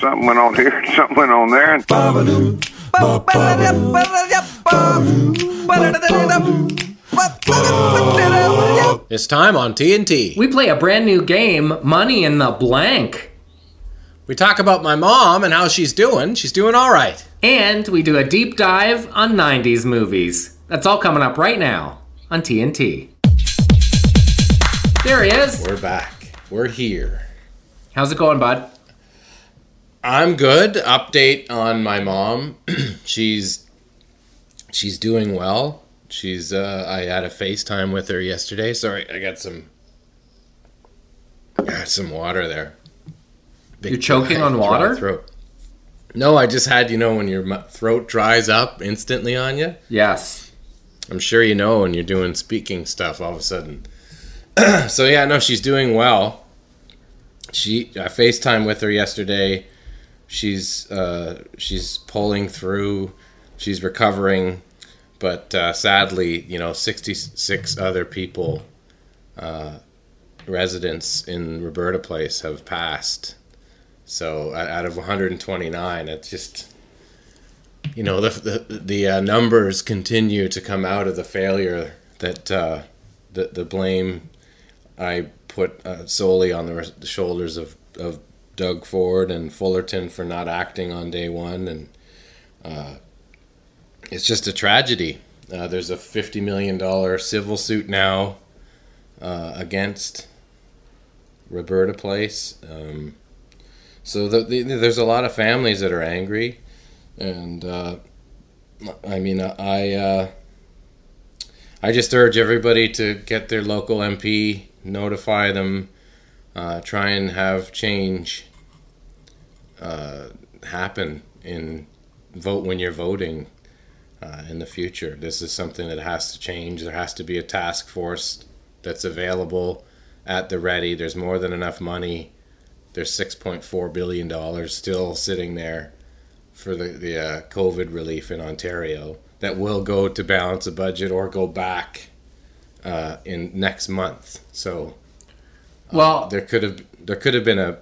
Something went on here, something went on there. And It's time on TNT. We play a brand new game, Money in the Blank. We talk about my mom and how she's doing. She's doing all right. And we do a deep dive on 90s movies. That's all coming up right now on TNT. There he is. We're back. We're here. How's it going, bud? I'm good. Update on my mom. she's she's doing well. She's uh I had a FaceTime with her yesterday. Sorry, I got some got some water there. Big You're choking dry- on water? Throat. No, I just had you know when your throat dries up instantly on you. Yes. I'm sure you know when you're doing speaking stuff all of a sudden. so yeah, no, she's doing well. She I FaceTime with her yesterday. She's uh, she's pulling through. She's recovering, but uh, sadly, you know, 66 other people, uh, residents in Roberta Place, have passed. So out of 129, it's just you know the the, the uh, numbers continue to come out of the failure that uh, the the blame I put uh, solely on the, the shoulders of of Doug Ford and Fullerton for not acting on day one, and uh, it's just a tragedy. Uh, there's a fifty million dollar civil suit now uh, against Roberta Place. Um, so the, the, there's a lot of families that are angry and uh, I mean, I uh, I just urge everybody to get their local MP, notify them, uh, try and have change uh, happen in vote when you're voting uh, in the future. This is something that has to change. There has to be a task force that's available at the ready. There's more than enough money. There's 6.4 billion dollars still sitting there for the, the uh, COVID relief in Ontario that will go to balance a budget or go back uh, in next month. So Well, there could have there could have been a,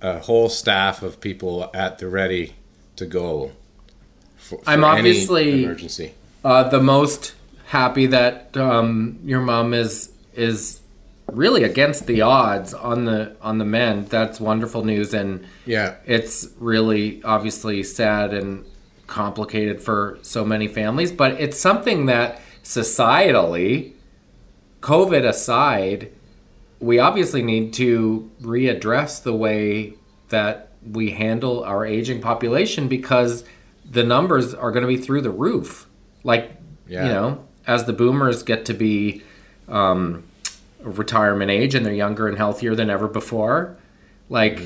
a whole staff of people at the ready to go. For, for I'm obviously- emergency. uh, the most happy that um, your mom is is really against the odds on the on the men. That's wonderful news, and Yeah, it's really obviously sad and complicated for so many families. But it's something that societally, COVID aside, we obviously need to readdress the way that we handle our aging population because the numbers are going to be through the roof. Like, Yeah. you know, as the boomers get to be um, retirement age and they're younger and healthier than ever before, like,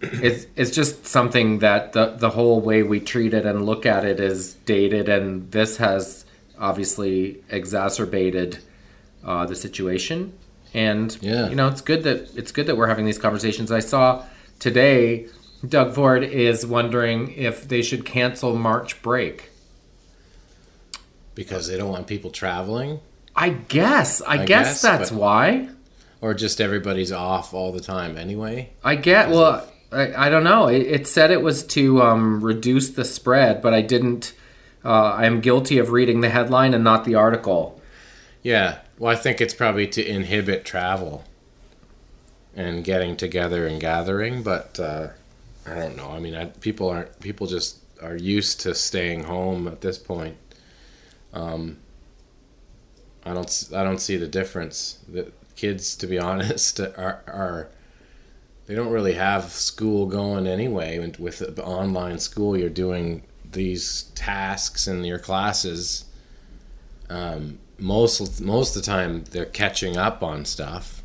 it's it's just something that the the whole way we treat it and look at it is dated, and this has obviously exacerbated uh, the situation. And Yeah. you know, it's good that it's good that we're having these conversations. I saw today Doug Ford is wondering if they should cancel March break. because they don't want people traveling, I guess. I, I guess, guess, that's but- why. or just everybody's off all the time anyway. I get. Well, I, I don't know. It, it said it was to um, reduce the spread, but I didn't. Uh, I'm guilty of reading the headline and not the article. Yeah, well, I think it's probably to inhibit travel and getting together and gathering, but uh, I don't know. I mean, I, people aren't people just are used to staying home at this point. Um, I don't I don't see the difference. The kids, to be honest, are are they don't really have school going anyway. With the online school, you're doing these tasks in your classes. Um, most most of the time they're catching up on stuff.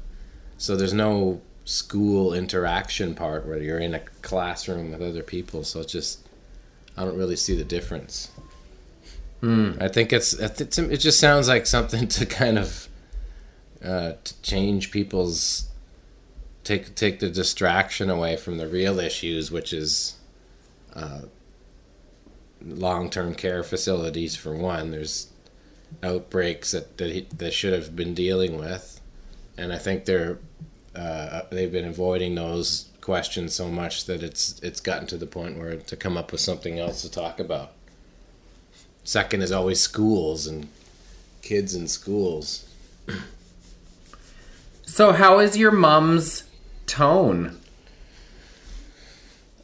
So there's no school interaction part where you're in a classroom with other people. So it's just i don't really see the difference. I think it's it's- it just sounds like something to kind of uh, to change people's take take the distraction away from the real issues which is uh, long-term care facilities for one. There's outbreaks that that, he, that should have been dealing with, and I think they're uh, they've been avoiding those questions so much that it's it's gotten to the point where to come up with something else to talk about. Second is always schools and kids in schools. So, how is your mom's tone?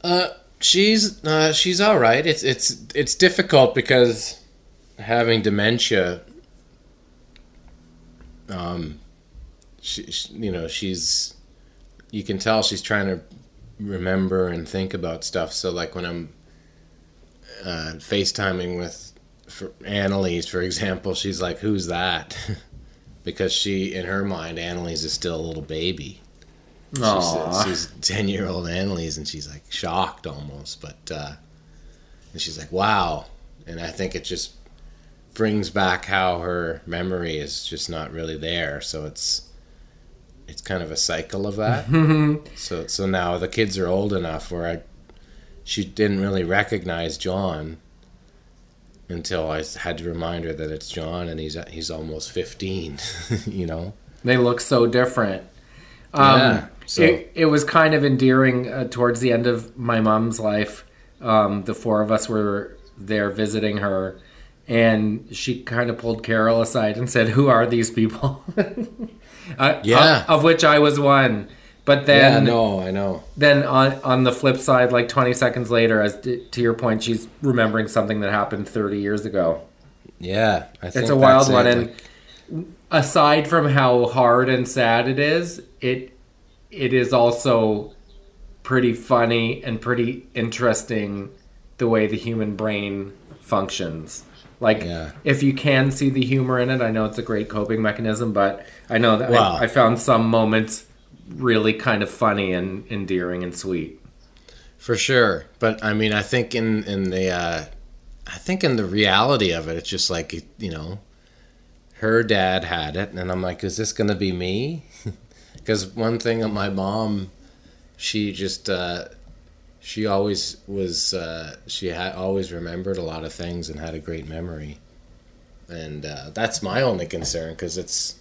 Uh, she's uh, she's all right. It's it's it's difficult because having dementia. Um, she, she you know she's, you can tell she's trying to remember and think about stuff. So like when I'm uh, FaceTiming with for Annalise, for example, she's like, "Who's that?" because she, in her mind, Annalise is still a little baby. She's, she's ten year old Annalise, and she's like shocked almost. But uh, and she's like, "Wow!" And I think it just brings back how her memory is just not really there. So it's it's kind of a cycle of that. so so now the kids are old enough where I she didn't really recognize John until I had to remind her that it's John and he's he's almost fifteen. you know. They look so different. Um, Yeah, so- it, it was kind of endearing uh, towards the end of my mom's life. Um, the four of us were there visiting her, and she kind of pulled Carol aside and said, "Who are these people?" uh, Yeah. of, of which I was one. But yeah, then, no, I know. then on on the flip side, like 20 seconds later, as to, to your point, she's remembering something that happened 30 years ago. Yeah, I think It's a wild one, and like- aside from how hard and sad it is, it it is also pretty funny and pretty interesting the way the human brain functions. Like Yeah. if you can see the humor in it, I know it's a great coping mechanism, but I know that Wow. I, I found some moments really kind of funny and endearing and sweet. For sure, but I mean, I think in in the, uh, I think in the reality of it, it's just like you know, her dad had it, and I'm like, is this gonna be me? Because one thing that my mom, she just, uh, she always was, uh, she had always remembered a lot of things and had a great memory, and uh, that's my only concern because it's.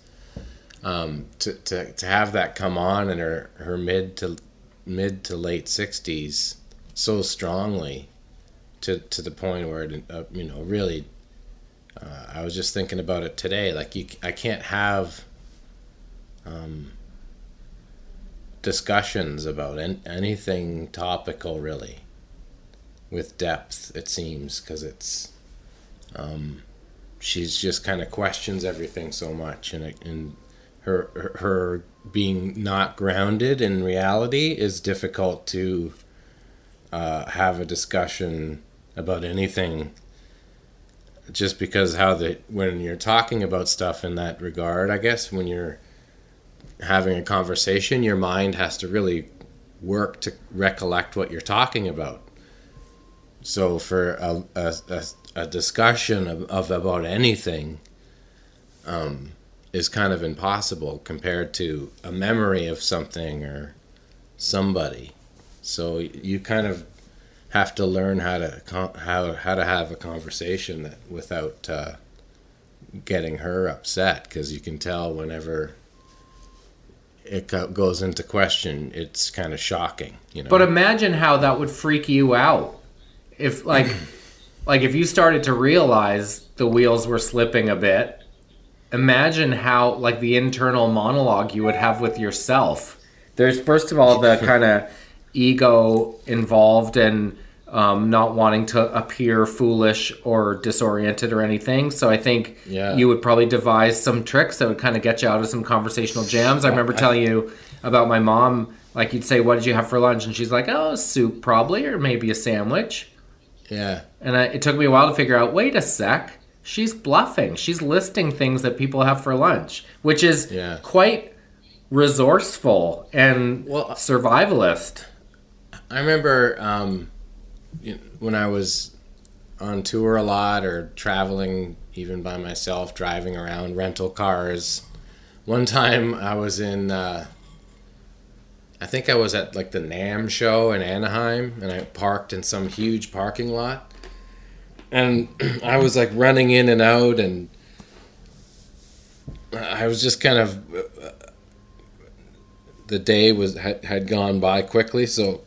Um, to, to, to have that come on in her, her mid to mid to late 60s so strongly to to the point where it, uh, you know really uh, I was just thinking about it today like you I can't have um, discussions about an, anything topical really with depth it seems because it's um, she's just kind of questions everything so much and it, and her, her her being not grounded in reality is difficult to uh, have a discussion about anything just because how the when you're talking about stuff in that regard i guess when you're having a conversation your mind has to really work to recollect what you're talking about so for a, a, a, a discussion of, of about anything um, is kind of impossible compared to a memory of something or somebody. So you kind of have to learn how to how how to have a conversation that without uh, getting her upset because you can tell whenever it goes into question, it's kind of shocking, you know. But imagine how that would freak you out if like like if you started to realize the wheels were slipping a bit. Imagine how like the internal monologue you would have with yourself. There's first of all the kind of ego involved and um, not wanting to appear foolish or disoriented or anything. So I think Yeah. you would probably devise some tricks that would kind of get you out of some conversational jams. I remember telling you about my mom. Like you'd say, "What did you have for lunch?" and she's like, "Oh, soup probably, or maybe a sandwich." yeah, And I, it took me a while to figure out. Wait a sec, she's bluffing. She's listing things that people have for lunch, which is Yeah. quite resourceful and Well, survivalist. I remember um, you know, when I was on tour a lot or traveling even by myself, driving around rental cars. One time I was in, uh, I think I was at like the NAMM show in Anaheim, and I parked in some huge parking lot. And I was like running in and out, and I was just kind of the day was had, had gone by quickly, so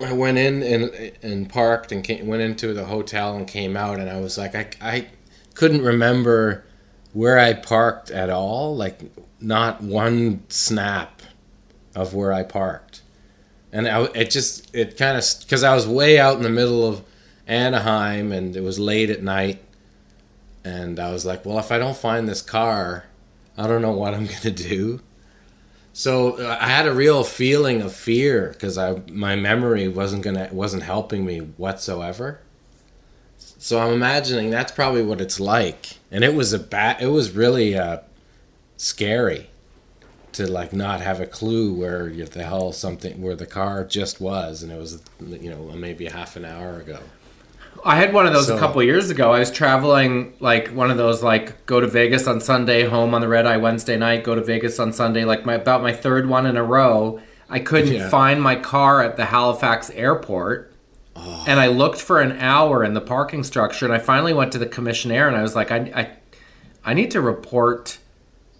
I went in and and parked and came, went into the hotel and came out, and I was like, I I couldn't remember where I parked at all, like not one snap of where I parked, and I, it just it kind of because I was way out in the middle of Anaheim and it was late at night, and I was like, well, if I don't find this car, I don't know what I'm gonna do. So uh, I had a real feeling of fear because I my memory wasn't gonna wasn't helping me whatsoever. So I'm imagining that's probably what it's like, and it was a bad. It was really uh, scary to like not have a clue where the hell something where the car just was, and it was you know maybe half an hour ago. I had one of those So- a couple years ago. I was traveling like one of those like go to Vegas on Sunday, home on the red eye Wednesday night, go to Vegas on Sunday, like my about my third one in a row. I couldn't Yeah. find my car at the Halifax airport. And I looked for an hour in the parking structure and I finally went to the commissioner and I was like, I, I, I need to report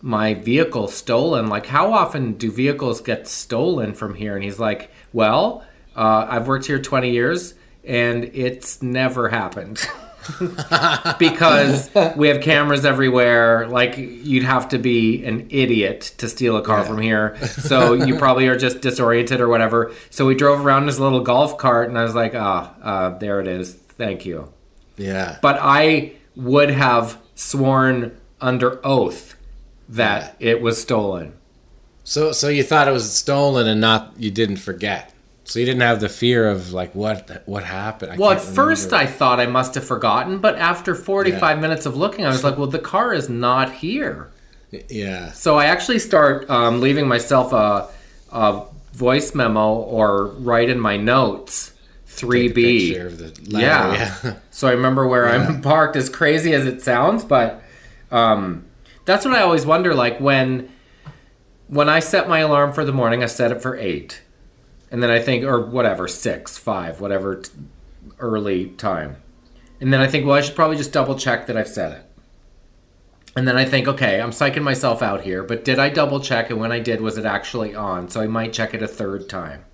my vehicle stolen. Like, how often do vehicles get stolen from here? And he's like, Well, uh, I've worked here 20 years and it's never happened. because we have cameras everywhere. Like, you'd have to be an idiot to steal a car Yeah. from here. So, you probably are just disoriented or whatever. So, we drove around in his little golf cart and I was like, Ah, uh, there it is. Thank you Yeah. but I would have sworn under oath that it was stolen. So so you thought it was stolen and not you didn't forget. So you didn't have the fear of like what what happened. I Well, at first remember. I thought I must have forgotten, but after 45 minutes of looking, I was like, well, the car is not here. yeah. So I actually start um, leaving myself a, a voice memo or write in my notes 3B. picture of the letter, Yeah. yeah. So I remember where I'm parked, as crazy as it sounds, but um, that's what I always wonder. Like when when I set my alarm for the morning, I set it for eight, and then I think, or whatever, six, five, whatever t- early time, and then I think, well, I should probably just double check that I've said it. And then I think, okay, I'm psyching myself out here, but did I double check? And when I did, was it actually on? So I might check it a third time.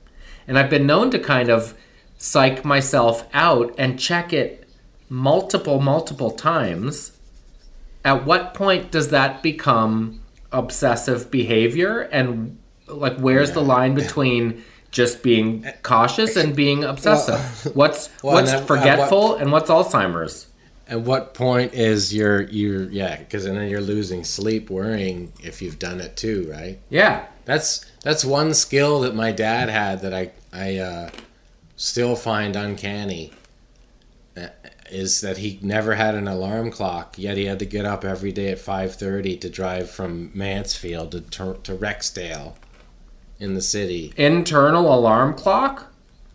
And I've been known to kind of psych myself out and check it multiple, multiple times. At what point does that become obsessive behavior? And like, where's the line between just being cautious and being obsessive? what's well, what's and at forgetful and what's Alzheimer's? At what point is your your yeah? Because then you're losing sleep worrying if you've done it too, right? Yeah. That's that's one skill that my dad had that I I uh, still find uncanny. uh, Is that he never had an alarm clock, yet he had to get up every day at five thirty to drive from Mansfield to to Rexdale, in the city. Internal alarm clock?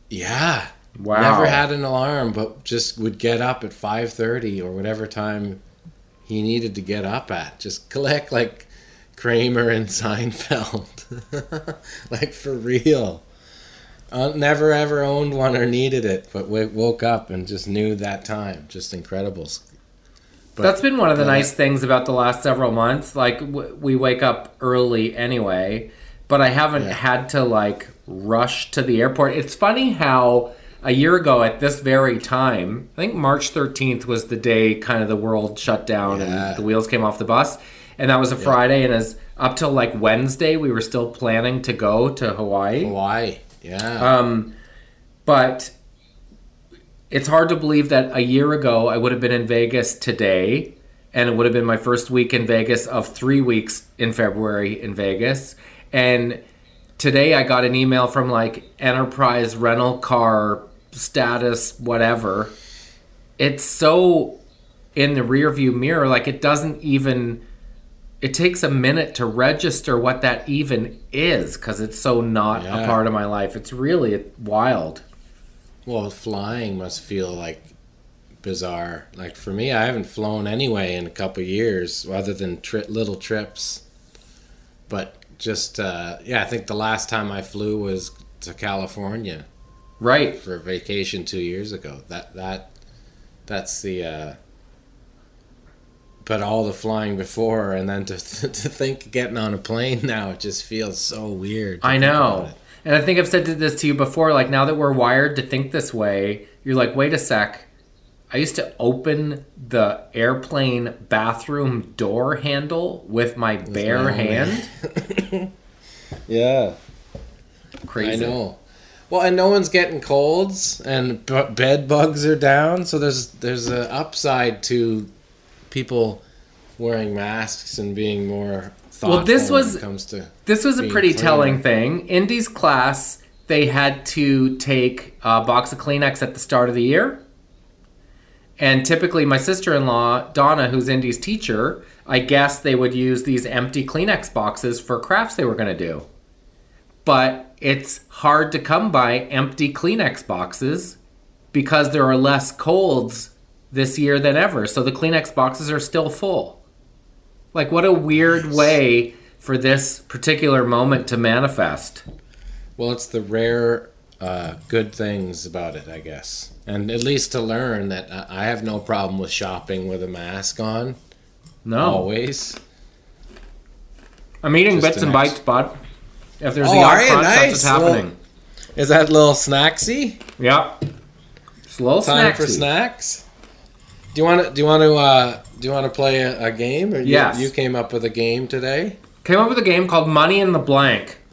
Yeah, Wow. never had an alarm, but just would get up at five thirty or whatever time he needed to get up at. Just click like Kramer and Seinfeld, like for real. Uh, never ever owned one or needed it, but w- woke up and just knew that time. Just incredible. But- That's been one of the but- nice things about the last several months. Like w- we wake up early anyway, but I haven't Yeah. had to like rush to the airport. It's funny how a year ago at this very time, I think March 13th was the day kind of the world shut down Yeah. and the wheels came off the bus. And that was a Friday and as up till like Wednesday we were still planning to go to Hawaii. Hawaii, yeah. Um, but it's hard to believe that a year ago I would have been in Vegas today, and it would have been my first week in Vegas of three weeks in February in Vegas. And today I got an email from like Enterprise rental car status, whatever. It's so in the rearview mirror, like it doesn't even. It takes a minute to register what that even is because it's so not a part of my life. It's really wild. Well, flying must feel like bizarre. Like for me, I haven't flown anyway in a couple years, other than tri- little trips. But just uh, yeah, I think the last time I flew was to California Right. for a vacation two years ago. That that that's the uh, but all the flying before, and then to to think getting on a plane now, it just feels so weird. I know. And I think I've said this to you before. Like now that we're wired to think this way, you're like, wait a sec. I used to open the airplane bathroom door handle with my bare my hand. Yeah. Crazy. I know. Well, and no one's getting colds, and b- bed bugs are down. So there's there's an upside to people wearing masks and being more thoughtful this when was- it comes to This was a pretty clean. telling thing. Indy's class, they had to take a box of Kleenex at the start of the year. And typically, my sister in law, Donna, who's Indy's teacher, I guess they would use these empty Kleenex boxes for crafts they were going to do. But it's hard to come by empty Kleenex boxes because there are less colds this year than ever. So the Kleenex boxes are still full. Like, what a weird way for this particular moment to manifest. Well, it's the rare uh, good things about it, I guess, and at least to learn that I have no problem with shopping with a mask on No. always. I'm eating Just bits an and bites, bud. If there's Oh, the odd you? crunch, that's Nice. what's happening. Is that a little snacksy? Yeah. It's a little Time snacksy. for snacks. Do you want to? Do you want to? Uh, do you want to play a, a game? Or you, Yes. You came up with a game today. Came up with a game called Money in the Blank.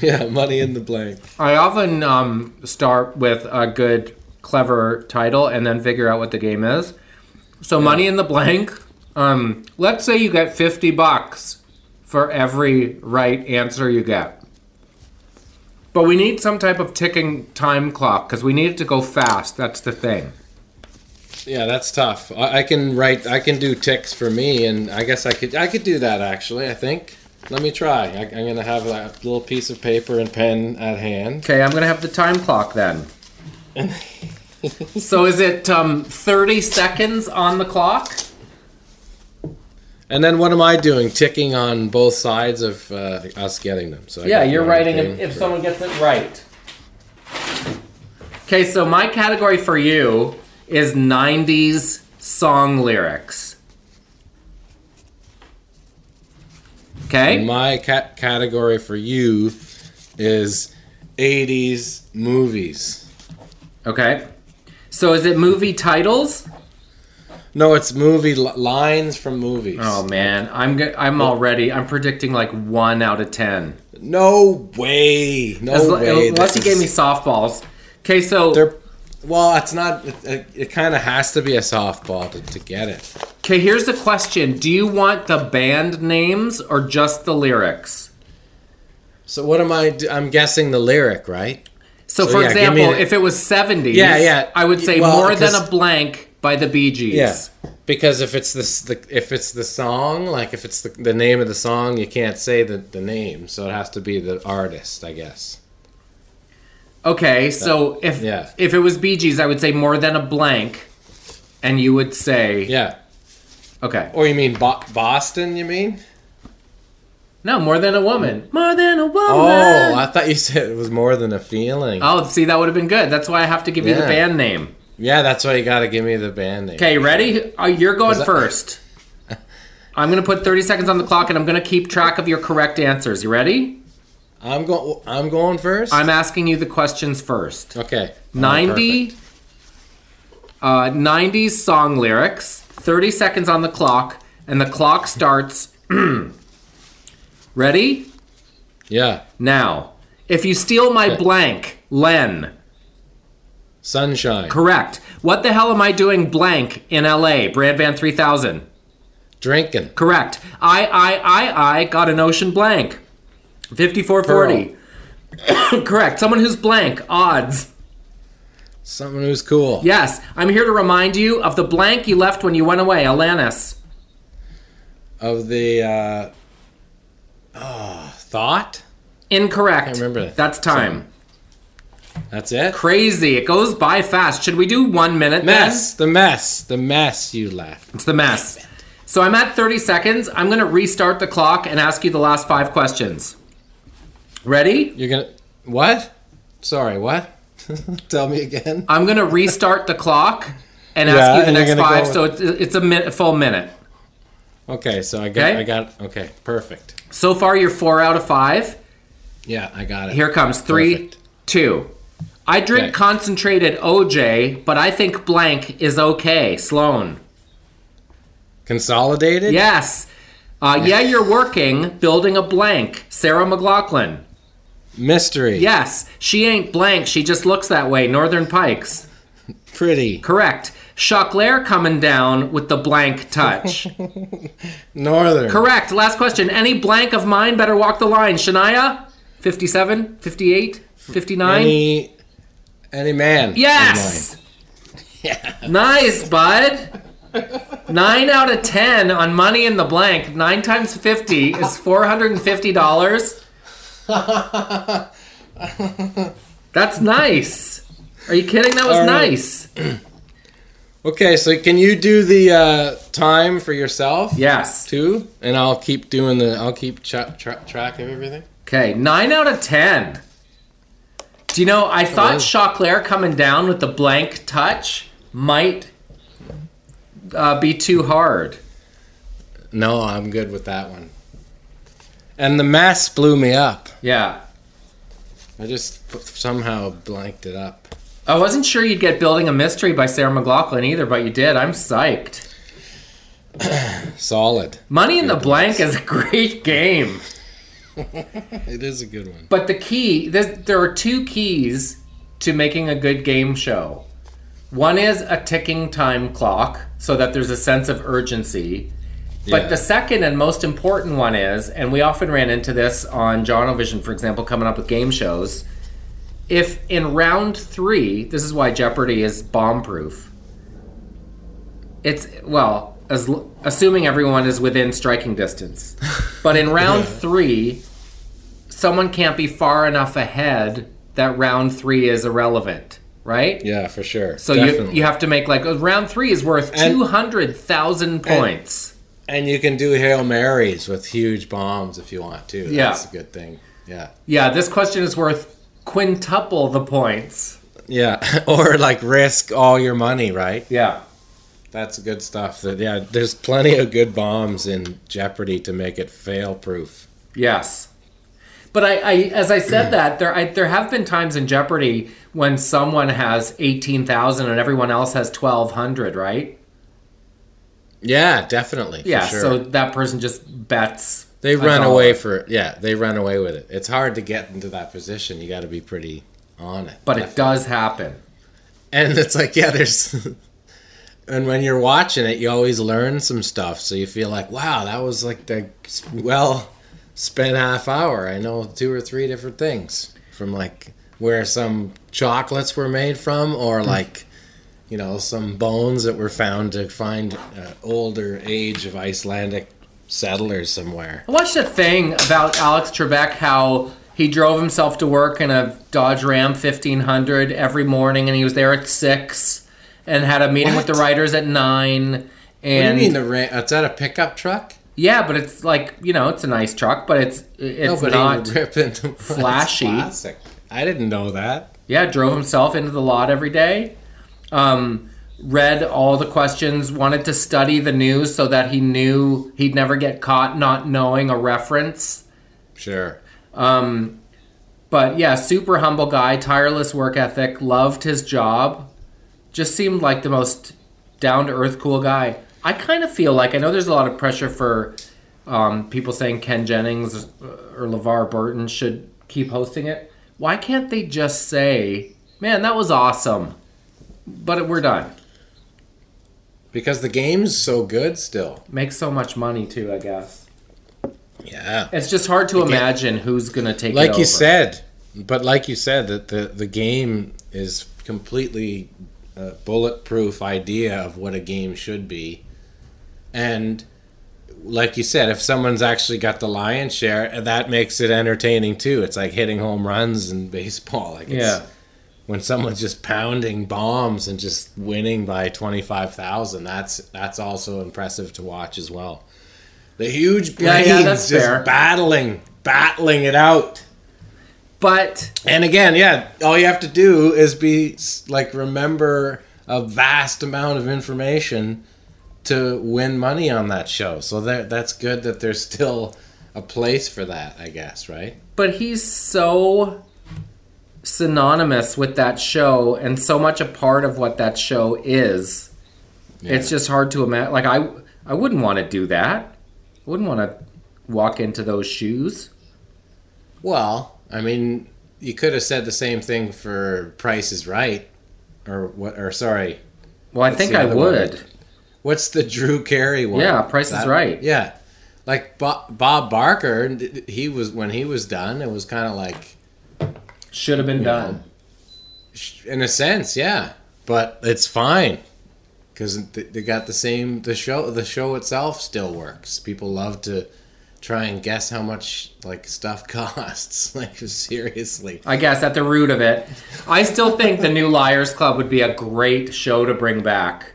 Yeah, money in the blank. I often um, start with a good, clever title and then figure out what the game is. So, Money in the Blank. Um, let's say you get 50 bucks for every right answer you get. But we need some type of ticking time clock because we need it to go fast. That's the thing. Yeah, that's tough. I, I can write. I can do ticks for me, and I guess I could. I could do that actually. I think. Let me try. I, I'm gonna have a little piece of paper and pen at hand. Okay, I'm gonna have the time clock then. so is it um, 30 seconds on the clock? And then what am I doing? Ticking on both sides of uh, us getting them. So I Yeah, you're writing thing if, if for- someone gets it right. Okay, so my category for you is 90s song lyrics. Okay? My cat category for you is 80s movies. Okay. So is it movie titles? No, it's movie li- lines from movies. Oh man, I'm go- I'm already I'm predicting like 1 out of 10. No way. No As- way. unless This you gave me softballs. Okay, so They're, well, it's not. It, it kind of has to be a softball to, to get it. Okay, here's the question. Do you want the band names or just the lyrics? So what am I? do- I'm guessing the lyric, right? So, So, for yeah, example, if it was 70s, Yeah, yeah. I would say Well, more than a blank by the Bee Gees. Yeah. Because if it's this, the if it's the song, like if it's the, the name of the song, you can't say the, the name, so it has to be the artist, I guess. Okay, so if Yeah. if it was Bee Gees, I would say more than a blank, and you would say Yeah. okay. Or you mean Bo- Boston? You mean? No, more than a woman. More than a woman. Oh, I thought you said it was more than a feeling. Oh, see, that would have been good. That's why I have to give you the Yeah. band name. Yeah, that's why you got to give me the band name. Okay, ready? Uh, you're going that- first. I'm going to put 30 seconds on the clock, and I'm going to keep track of your correct answers. You ready? I'm going. I'm going first. I'm asking you the questions first. okay. Oh, 90 perfect. uh, 90s song lyrics 30 seconds on the clock and the clock starts ready? Yeah. now if you steal my blank len. Sunshine. correct. What the hell am i doing blank in la Bran Van 3000 Drinking. correct. I i i i got an ocean blank. 54-40 correct. Someone who's blank. Odds. Someone who's cool. yes. I'm here to remind you of the blank you left when you went away alanis. Of the uh, oh, thought. Incorrect. I remember that. That's time. That's it. Crazy. It goes by fast. Should we do one minute Mess. The mess. The mess you left. It's the mess. So I'm at 30 seconds. I'm going to restart the clock and ask you the last five questions. Ready? You're gonna what? Sorry, what? Tell me again. I'm going to restart the clock and Yeah, ask you the next five. So it's, it's a, min- a full minute. Okay, so I got Okay. I got okay, perfect. So far, you're four out of five. Yeah, I got it. Here comes three, Perfect. two. I drink Okay. concentrated OJ, but I think blank is okay. Sloan. Consolidated? Yes. Uh, yeah, you're working, building a blank. Sarah McLachlan. Mystery. Yes, she ain't blank. She just looks that way. Northern Pikes. Pretty. Correct. Choclair coming down with the blank touch. Northern. Correct. Last question. Any blank of mine better walk the line. Shania? 57? 58? 59? Any any man. Yes! Nice, bud. Nine out of ten on money in the blank. Nine times fifty is four hundred and fifty dollars. That's nice. Are you kidding? That was right. nice. Okay, so can you do the uh, time for yourself? Yes. Too, and I'll keep doing the. I'll keep tra- tra- track of everything. Okay, nine out of ten. Do you know? I thought is. Choclair coming down with the blank touch might uh, be too hard. No, I'm good with that one. And the mess blew me up. Yeah. I just somehow blanked it up. I wasn't sure you'd get Building a Mystery by Sarah McLachlan either, but you did. I'm psyched. Solid. Money in the Blank is a great game. It is a good one. But the key, there are two keys to making a good game show. One is a ticking time clock so that there's a sense of urgency. But Yeah. the second and most important one is, and we often ran into this on Jonovision, for example, coming up with game shows. If in round three, this is why Jeopardy is bomb proof. It's, well, as, assuming everyone is within striking distance. But in round three, someone can't be far enough ahead that round three is irrelevant, right? Yeah, for sure. So you, Definitely. you have to make like uh, round three is worth 200,000 points. And you can do Hail Marys with huge bombs if you want to. Yeah. That's a good thing. Yeah. Yeah, this question is worth quintuple the points. Yeah. or like risk all your money, right? Yeah. That's good stuff. Yeah, there's plenty of good bombs in Jeopardy to make it fail proof. Yes. But I, I as I said that, there I, there have been times in Jeopardy when someone has 18,000 and everyone else has 1,200, right? Yeah, definitely. Yeah, sure. so that person just bets. They run away for yeah, they run away with it. It's hard to get into that position. You got to be pretty on it. But it does happen. and it's like yeah there's and when you're watching it you always learn some stuff so you feel like wow that was like the well spent half hour i know two or three different things from like where some chocolates were made from or like you know some bones that were found to find uh, older age of icelandic settlers somewhere I watched a thing about Alex Trebek how he drove himself to work in a Dodge Ram 1500 every morning and he was there at 6 and had a meeting with the writers at 9 what do you and mean the Ram? it's that a pickup truck yeah, but it's like, you know, it's a nice truck, but it's it's Nobody not would rip into it's flashy. classic. i didn't know that Yeah, drove himself into the lot every day. Um, read all the questions, wanted to study the news so that he knew he'd never get caught not knowing a reference. sure Um, but yeah, super humble guy, tireless work ethic, loved his job, just seemed like the most down to earth, cool guy. I kind of feel like I know there's a lot of pressure for um, people saying Ken Jennings or LeVar Burton should keep hosting it. Why can't they just say, man, that was awesome, but we're done? Because the game's so good still. Makes so much money too, I guess. Yeah. It's just hard to imagine who's gonna take it Like you said, but like you said, that the, the game is completely a bulletproof idea of what a game should be. And like you said, if someone's actually got the lion's share, that makes it entertaining too. It's like hitting home runs in baseball. Like Yeah. When someone's just pounding bombs and just winning by 25,000 that's that's also impressive to watch as well the huge Yeah, brains yeah, that's just fair. battling battling it out but and again yeah all you have to do is be like remember a vast amount of information to win money on that show. So that that's good that there's still a place for that, I guess, right? But he's so synonymous with that show and so much a part of what that show is. It's just hard to imagine. Like I, I wouldn't want to do that. I wouldn't want to walk into those shoes. Well, I mean, you could have said the same thing for Price is Right, or what? Or sorry, Well, I think I other one? would. what's the Drew Carey one? Yeah, Price is Right. Yeah, like Bob, Bob Barker, he was when he was done. It was kind of like, Should have been done. in a sense, yeah, but it's fine because they got the same. The show, the show itself still works. People love to try and guess how much like stuff costs. like seriously. I guess at the root of it, I still think the new Liars Club would be a great show to bring back.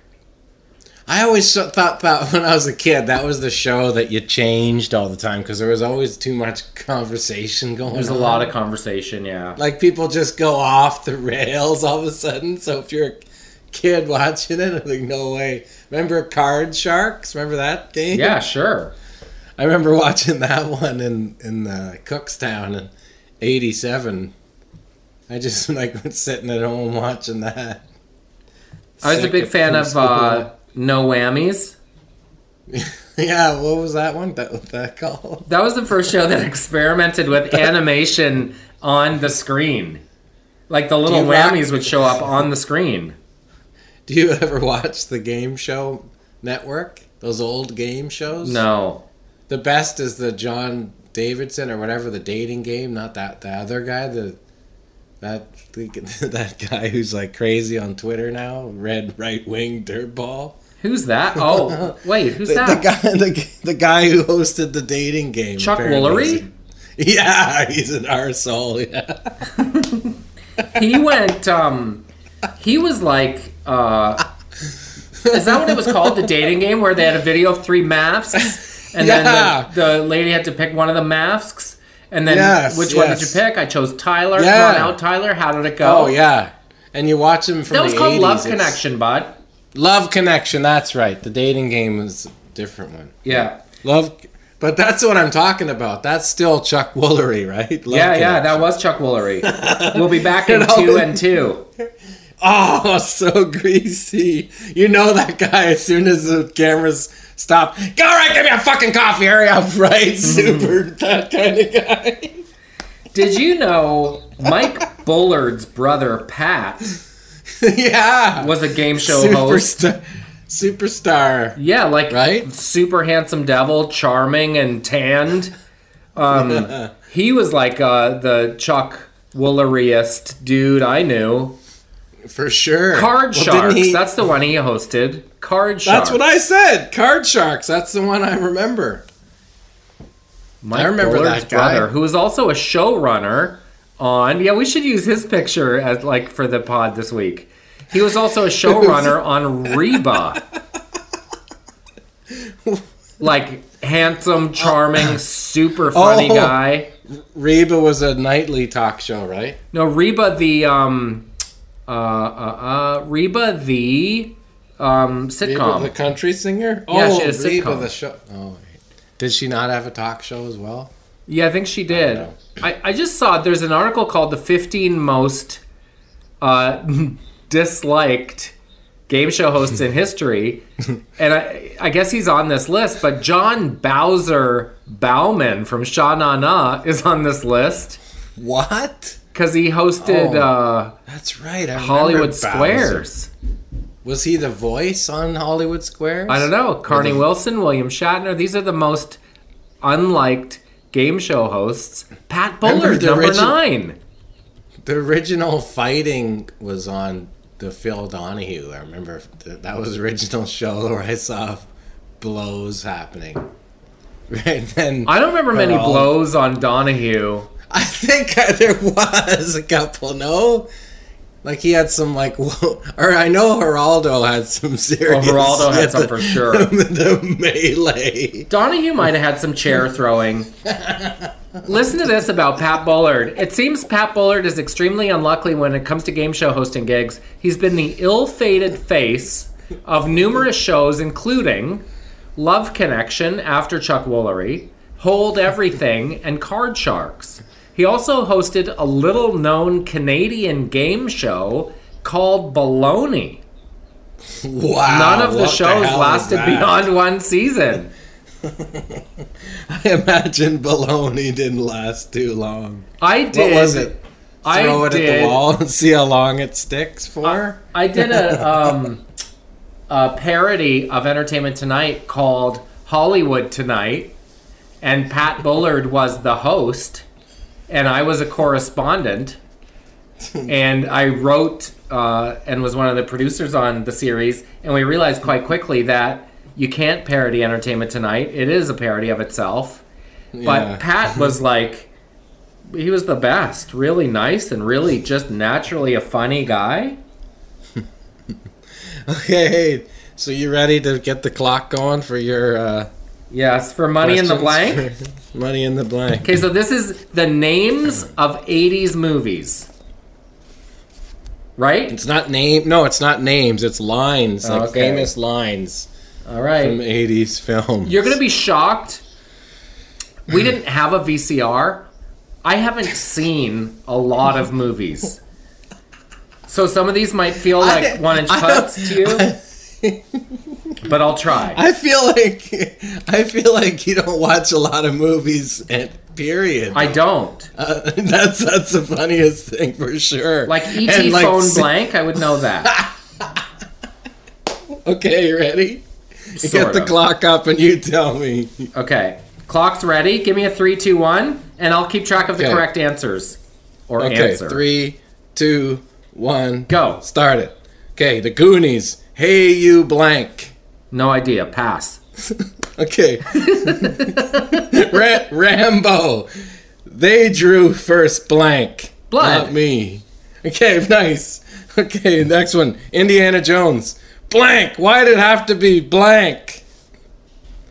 I always thought that when I was a kid, that was the show that you changed all the time because there was always too much conversation going. On. There's a lot of conversation, yeah. like people just go off the rails all of a sudden. So if you're a kid watching it, I'm like, no way. Remember Card Sharks? Remember that game? Yeah, sure. I remember watching that one in in uh, Cookstown in '87. I just like was sitting at home watching that. I was a big fan of uh, No Whammies. yeah, what was that one? That what that called? That was the first show that experimented with animation on the screen. Like the little rock- whammies would show up on the screen. Do you ever watch the Game Show Network? Those old game shows? No. The best is the John Davidson or whatever the dating game, not that the other guy, the that that guy who's like crazy on Twitter now, red right wing dirtball. Who's that? Oh, wait, who's The, that? the guy the, the guy who hosted the dating game. Chuck. Woolery? Yeah, he's an arsehole. Yeah. he went um he was like uh is that what it was called the dating game where they had a video of three masks and Yeah. then the, the lady had to pick one of the masks and then Yes, which one did you pick i chose tyler Yeah. out tyler how did it go Oh yeah, and you watch him from that was the called 80s. love It's- connection bud Love Connection. That's right. The dating game is a different one. yeah Love, but that's what I'm talking about. That's still Chuck Woolery, right? Love yeah yeah that was chuck woolery we'll be back in two And two the- and two Oh, so greasy. You know that guy as soon as the cameras stop. Go right, give me a fucking coffee. Hurry up, right? Super that kind of guy. did you know mike bullard's brother pat yeah. was a game show host Superstar. Superstar. Yeah, like Right? super handsome devil, charming and tanned. Um, he was like uh, the Chuck Wooleriest dude I knew. For sure. Card Well, Sharks, he- that's the one he hosted. Card Sharks. That's what I said. Card Sharks. That's the one I remember. Mike I remember Bullard's that guy. brother, who was also a showrunner on. Yeah, we should use his picture as like for the pod this week. He was also a showrunner on Reba. like handsome, charming, super funny Oh. guy. Reba was a nightly talk show, right? No, Reba the um uh uh, uh Reba the um Reba sitcom. the country singer? Yeah, oh, she had a Reba the show. Oh, did she not have a talk show as well? Yeah, I think she did. I, I just saw there's an article called the 15 most uh disliked game show hosts in history. and I I guess he's on this list, but John Bowzer Bauman from Sha Na Na is on this list What? cuz he hosted Oh. uh That's right. I Hollywood. Squares. Was he the voice on Hollywood Squares? I don't know. Carnie Wilson, William Shatner. These are the most unliked game show hosts. Pat Bullard, number origi- nine. The original fighting was on the Phil Donahue. I remember that was the original show where I saw blows happening. Right then, I don't remember many Geraldo- blows on Donahue. I think there was a couple. No, like he had some like, or I know Geraldo had some serious. Oh, Geraldo had some the- for sure. The melee. Donahue might have had some chair throwing. Listen to this about Pat Bullard. It seems Pat Bullard is extremely unlucky when it comes to game show hosting gigs. He's been the ill fated face of numerous shows, including Love Connection after Chuck Woolery, Hold Everything, and Card Sharks. He also hosted a little known Canadian game show called Baloney. Wow. None of the shows is lasted beyond one season. I imagine baloney didn't last too long. I did. What was it? I Throw it did. at the wall and see how long it sticks for? I did a um, a parody of Entertainment Tonight called Hollywood Tonight, and Pat Bullard was the host, and I was a correspondent, and I wrote uh, and was one of the producers on the series, and we realized quite quickly that you can't parody Entertainment Tonight; it is a parody of itself. Yeah. But Pat was like. He was the best, really nice and really just naturally a funny guy. Okay, so you ready to get the clock going for your uh, Yes, for money in the blank. Money in the blank. Okay, so this is the names of 80s movies. Right? It's not name. No, it's not names. It's lines, like Okay. famous lines All from right. '80s films. You're going to be shocked. We didn't have a VCR. I haven't seen a lot of movies. So some of these might feel like one inch cuts to you, but I'll try. I feel like I feel like you don't watch a lot of movies. And period. I don't. Uh, that's that's the funniest thing for sure. Like ET And, like, phone blank, I would know that. Okay, you ready? Sort get the clock up and you tell me. Okay. Clock's ready. Give me a three, two, one, and I'll keep track of the Okay. correct answers. Or Okay, answer. three, two, one, Go. Start it. Okay, the Goonies. Hey, you blank. No idea. Pass. Okay. Ra- Rambo. They drew first blank. Blood. Not me. Okay, nice. Okay, next one. Indiana Jones. Blank. Why did it have to be blank?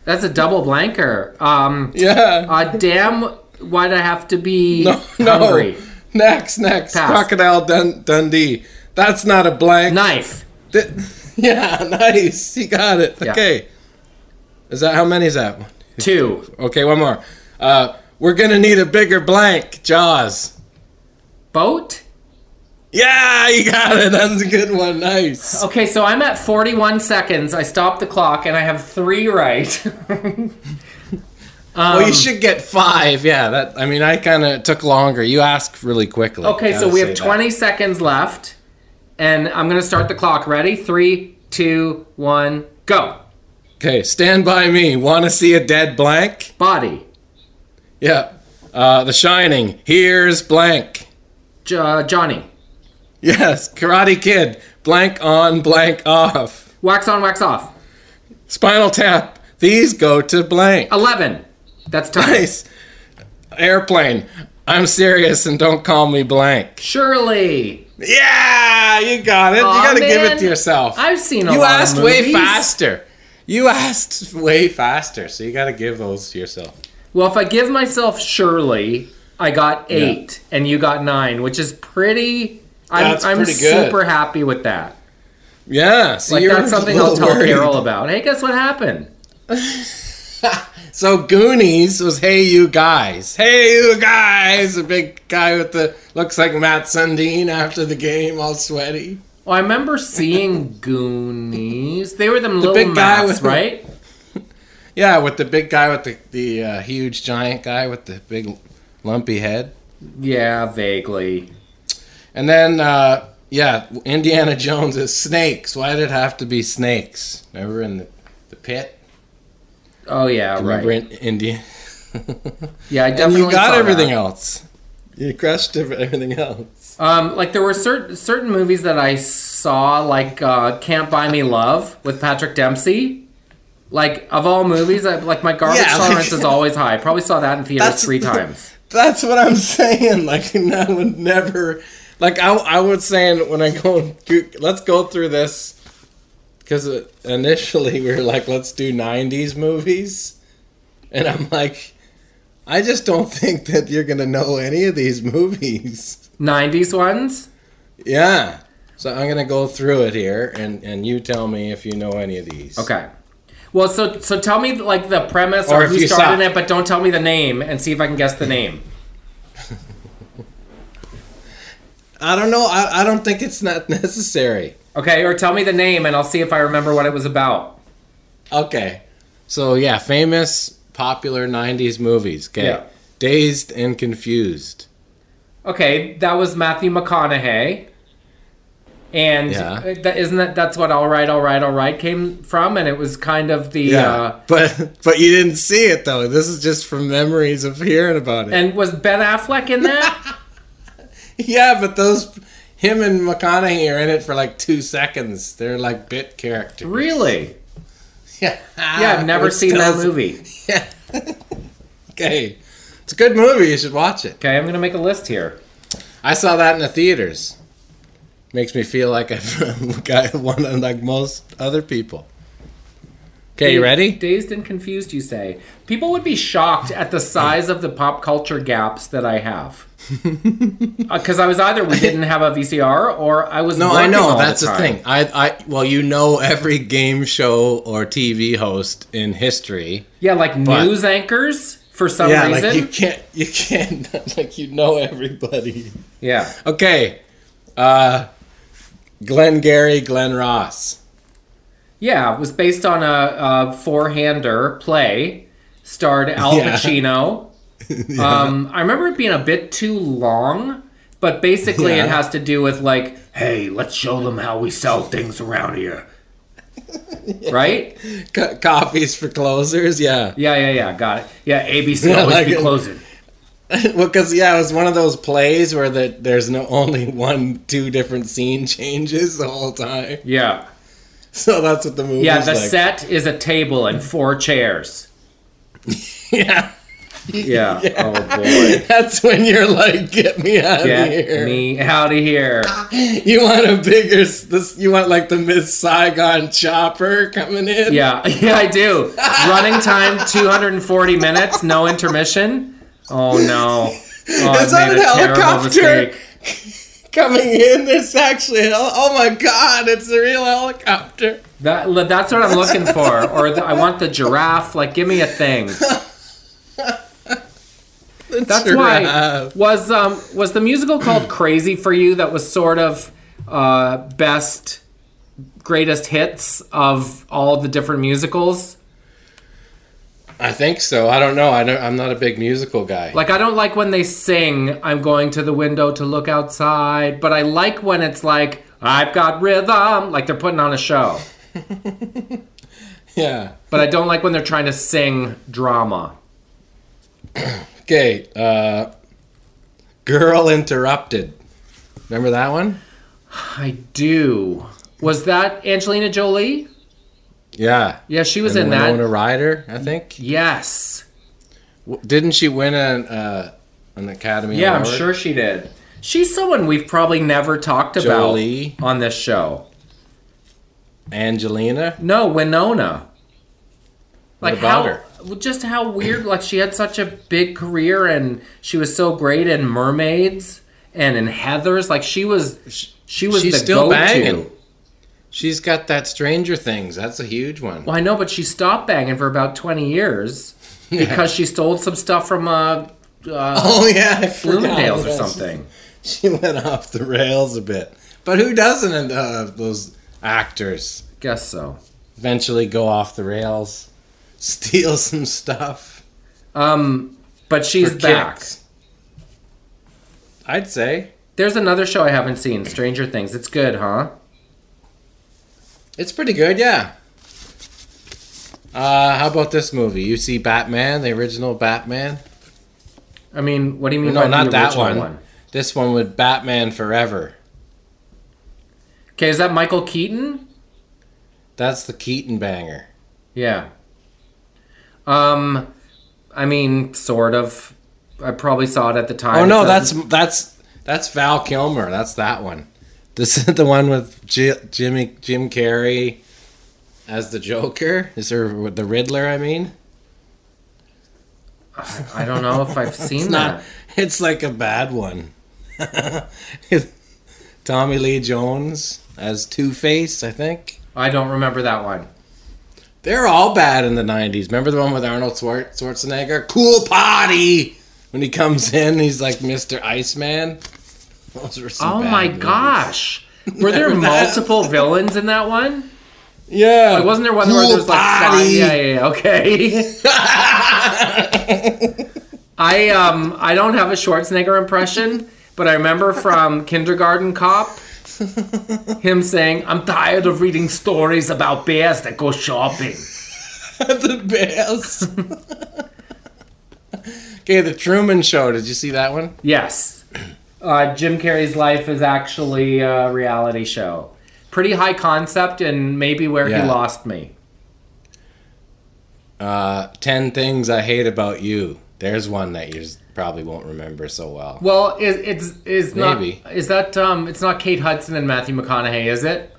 That's a double blanker. Um, Yeah. uh, damn, why'd I have to be no, no. Next, next. Pass. Crocodile Dun- Dundee. That's not a blank. Knife. Th- yeah, nice. You got it. Yeah. Okay. Is that how many is that one? Two. Okay, one more. Uh, we're gonna need a bigger blank. Jaws. Boat. Yeah, you got it. That's a good one. Nice. Okay, so I'm at 41 seconds. I stopped the clock and I have three right. well, Um, you should get five. Yeah, that. I mean, I kind of took longer. You asked really quickly. okay, so we have that. 20 seconds left, and I'm gonna start the clock. Ready? Three, two, one, go. Okay, stand by me. Want to see a dead blank? Body. Yeah. Uh, the Shining. Here's blank. Uh, Johnny. Yes, Karate Kid. Blank on, blank off. Wax on, wax off. Spinal Tap. These go to blank. 11. That's time. Nice. Airplane. I'm serious and don't call me blank. Shirley. Yeah, you got it. you got to give man. it to yourself. I've seen a you lot asked way movies. faster. You asked way faster, so you got to give those to yourself. Well, if I give myself Shirley, I got eight, and you got nine, which is pretty. I'm, That's I'm pretty good. super happy with that. Yeah, so Like you're that's something a I'll little tell worried. Carol about. Hey, guess what happened? So Goonies was Hey You Guys. Hey You Guys! A big guy with the looks like Mats Sundin after the game, all sweaty. Well, I remember seeing Goonies. They were them little big guy mats, with- right? Yeah, with the big guy with the the uh, huge giant guy with the big lumpy head. Yeah, vaguely. And then, uh, yeah, Indiana Jones is snakes. Why did it have to be snakes? Remember in the, the pit? Oh yeah, Remember right. in India? Yeah, I and definitely you got everything that. else. You crushed ev- everything else. Um, like there were certain certain movies that I saw, like uh, Can't Buy Me Love with Patrick Dempsey. Like of all movies, I, like my garbage Yeah, like- tolerance is always high. I probably saw that in theaters three times. That's what I'm saying. Like, I would never. Like, I, I was saying when I go, let's go through this. Because uh, initially we were like, let's do 90s movies. And I'm like, I just don't think that you're going to know any of these movies. '90s ones. Yeah. So I'm gonna go through it here, and and you tell me if you know any of these. Okay. Well, so so tell me like the premise Or or, if who started suck. it, but don't tell me the name and see if I can guess the name. I don't know. I, I don't think it's not necessary. Okay, or tell me the name and I'll see if I remember what it was about. Okay. So yeah, famous, popular '90s movies. Okay. Yeah. Dazed and Confused. Okay, that was Matthew McConaughey. And Yeah. uh, that isn't that that's what all right, all right, all right came from and it was kind of the uh but but you didn't see it though. This is just from memories of hearing about it. and was Ben Affleck in that? yeah, but those him and McConaughey are in it for like two seconds. They're like bit characters. really? Yeah. Yeah, I've never seen that movie. Yeah. okay. It's a good movie. You should watch it. Okay, I'm gonna make a list here. I saw that in the theaters. Makes me feel like I've got one unlike most other people. Okay, you ready? Dazed and confused, you say. People would be shocked at the size of the pop culture gaps that I have. Because I was either we didn't have a VCR or I was No, I know that's the, time. thing. I, I, well, you know every game show or TV host in history. Yeah, like But- news anchors for some yeah, reason. like you can't, you can't, like you know everybody. yeah. Okay, uh, Glenn Gary, Glen Ross. Yeah, it was based on a, a four-hander play. Starred Al Yeah. Pacino. um, I remember it being a bit too long, but basically Yeah. it has to do with like, hey, let's show them how we sell things around here. Right? Co- copies for closers. Yeah. Yeah, yeah, yeah. Got it. Yeah, ABC Yeah, always like be closing. well, because yeah, it was one of those plays where the, there's no only one, two different scene changes the whole time. Yeah. So that's what the movie. Yeah, the like. set is a table and four chairs. Yeah. Yeah. Oh boy. That's when you're like, get me out of here. Get me out of here. You want a bigger, this, you want like the Miss Saigon chopper coming in? Yeah, yeah, I do. Running time 240 minutes, no intermission. Oh no. Oh, Is I that made a a helicopter? Coming in, there's actually, oh my god, it's a real helicopter. That, that's what I'm looking for. Or the, I want the giraffe. Like, give me a thing. That's why was um was the musical called Crazy for you? That was sort of uh, best greatest hits of all the different musicals. I think so. I don't know. I don't, I'm not a big musical guy. Like I don't like when they sing I'm going to the window to look outside, but I like when it's like I've got rhythm, like they're putting on a show. yeah. But I don't like when they're trying to sing drama. Okay. Uh, Girl Interrupted. Remember that one? I do. Was that Angelina Jolie? Yeah. Yeah, she was And in that. Winona Ryder, I think. Yes. Didn't she win an uh, an Academy Yeah, I'm sure she did. She's someone we've probably never talked about on this show. Angelina. No, Winona. Like how her? just how weird like she had such a big career and she was so great in Mermaids and in Heathers like she was she was She's the still go-to. banging. She's got that Stranger Things. That's a huge one. Well, I know, but she stopped banging for about 20 years because she stole some stuff from uh, uh Oh yeah. Bloomingdale's or something. She went off the rails a bit. But who doesn't uh, those actors Guess so. eventually go off the rails, steal some stuff? Um, but she's back. kicks? I'd say There's another show I haven't seen, Stranger Things. It's good, huh? It's pretty good. Yeah. Uh, how about this movie? You see Batman, the original Batman? I mean, what do you mean No, by not the that one. one? This one with Batman Forever. Okay, is that Michael Keaton? That's the Keaton banger. Yeah. Um, I mean, sort of. I probably saw it at the time. Oh no, that's that's that's Val Kilmer. That's that one. This is the one with J- Jimmy Jim Carrey as the Joker. Is there the Riddler? I mean, I don't know if I've seen it's that. not. It's like a bad one. Tommy Lee Jones as Two Face, I think. I don't remember that one. They're all bad in the 90s. Remember the one with Arnold Schwar- Schwarzenegger? Cool party! When he comes in, he's like Mr. Iceman. Those were some Oh my movies. gosh. Were there multiple villains in that one? Yeah. Like, wasn't there one where there was like five? Yeah, yeah, yeah. Okay. I um I don't have a Schwarzenegger impression, but I remember from Kindergarten Cop him saying, "I'm tired of reading stories about bears that go shopping." the Bears. okay, The Truman Show. Did you see that one? Yes. Uh, Jim Carrey's life is actually a reality show. Pretty high concept and maybe where Yeah. he lost me. Uh, 10 Things I Hate About You. There's one that you probably won't remember so well. Well, is it's is not Maybe. is that um it's not Kate Hudson and Matthew McConaughey, is it?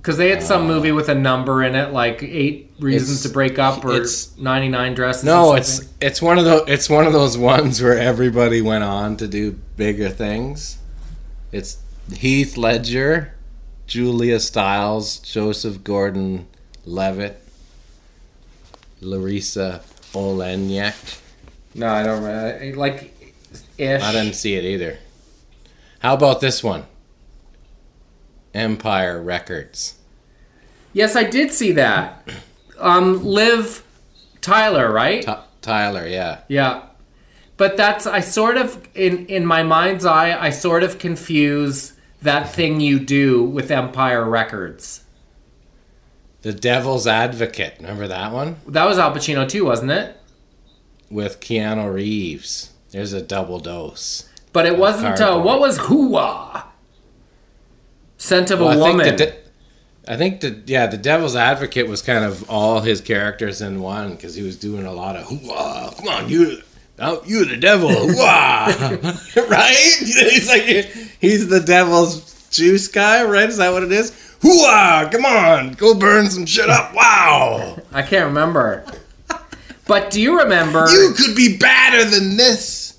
Because they had some uh, movie with a number in it, like eight reasons to break up or it's- ninety nine dresses. No, or it's something. it's one of those it's one of those ones where everybody went on to do bigger things. It's Heath Ledger, Julia Stiles, Joseph Gordon-Levitt, Larisa Oleynik. no, I don't remember. like ish. I didn't see it either. How about this one? Empire Records. Yes, I did see that. Um, Liv Tyler, right? T- Tyler, yeah. Yeah. But that's I sort of in in my mind's eye I sort of confuse that thing you do with Empire Records. The Devil's Advocate. Remember that one? That was Al Pacino too, wasn't it? With Keanu Reeves. There's a double dose. But it wasn't uh, what was Hooah? Scent of a Well, I woman. think the, de- I think the yeah the Devil's Advocate was kind of all his characters in one because he was doing a lot of hoo-ah, come on you oh, you the devil hoo-ah," right? He's like he's the devil's juice guy right? Is that what it is? Hoo come on go burn some shit up wow. I can't remember. but do you remember you could be better than this.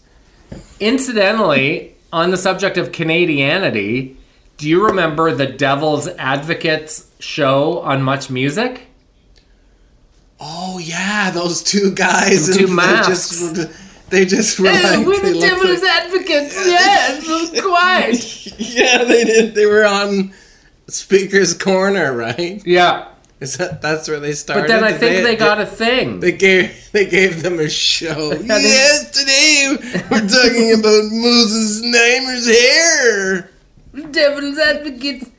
Incidentally on the subject of Canadianity, do you remember the Devil's Advocates show on Much Music? oh yeah those two guys The two masks. they just, they just were like they looked like- Advocates. Yes, quite. Yeah, they did. They were on Speaker's Corner, right? Yeah. Is that that's where they started? But then I think they, got a thing. They gave they gave them a show. they- yes, today we're talking about Moses Znaimer's hair. Devil's Advocates.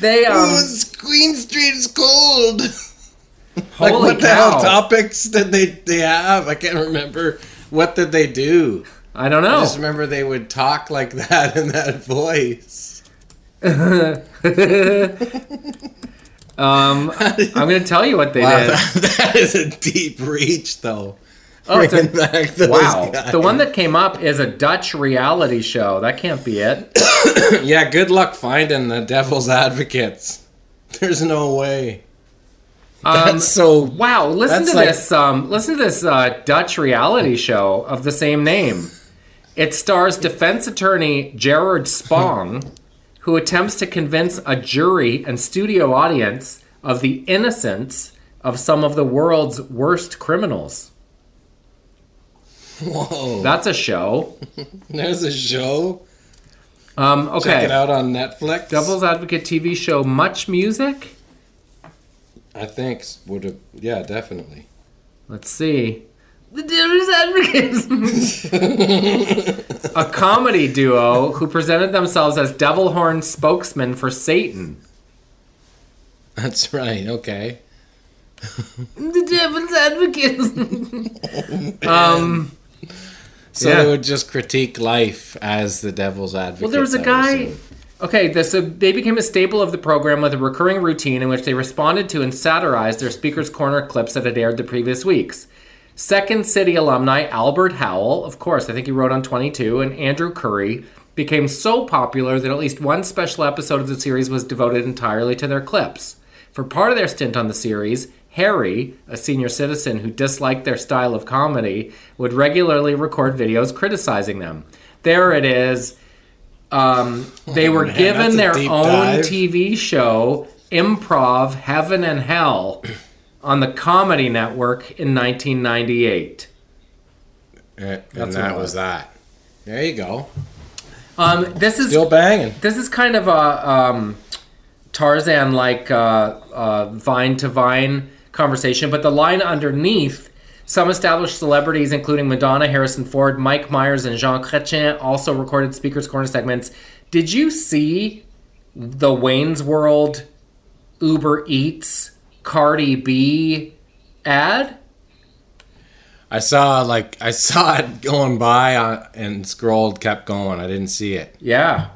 They um. oh, Queen Street is cold. like holy what the hell topics did they they have? I can't remember. What did they do? I don't know. I just remember they would talk like that in that voice. Um, I'm going to tell you what they Wow, did. that, that is a deep reach, though. Oh, it's a- Bringing back those Wow. guys. The one that came up is a Dutch reality show. That can't be it. yeah, good luck finding the devil's advocates. There's no way. Um, so. wow. Listen to like- this. Um, listen to this uh, Dutch reality show of the same name. It stars defense attorney Gerard Spong, who attempts to convince a jury and studio audience of the innocence of some of the world's worst criminals. Whoa. That's a show. There's a show. Um, okay. Check it out on Netflix. Devil's Advocate TV show Much Music. I think would have. Yeah, definitely. Let's see. The Devil's Advocates. a comedy duo who presented themselves as devil horn spokesmen for Satan. That's right. Okay. The Devil's Advocates. um, So Yeah. they would just critique life as the devil's advocate. well, there was a guy. Okay, this, so they became a staple of the program with a recurring routine in which they responded to and satirized their Speaker's Corner clips that had aired the previous weeks. Second City alumni Albert Howell, of course, I think he wrote on 22, and Andrew Currie became so popular that at least one special episode of the series was devoted entirely to their clips. For part of their stint on the series, Harry, a senior citizen who disliked their style of comedy, would regularly record videos criticizing them. There it is. Um, they were Oh, man, given their own dive. TV show, Improv Heaven and Hell, on the Comedy Network in 1998. And, and That's that was was. that. There you go. Um, this is Still banging. this is kind of a um, Tarzan like uh, uh, vine to vine conversation, but the line underneath. Some established celebrities, including Madonna, Harrison Ford, Mike Myers, and Jean Chrétien, also recorded Speaker's Corner segments. Did you see the Wayne's World Uber Eats Cardi B ad? I saw like I saw it going by on, and scrolled, kept going. I didn't see it. Yeah.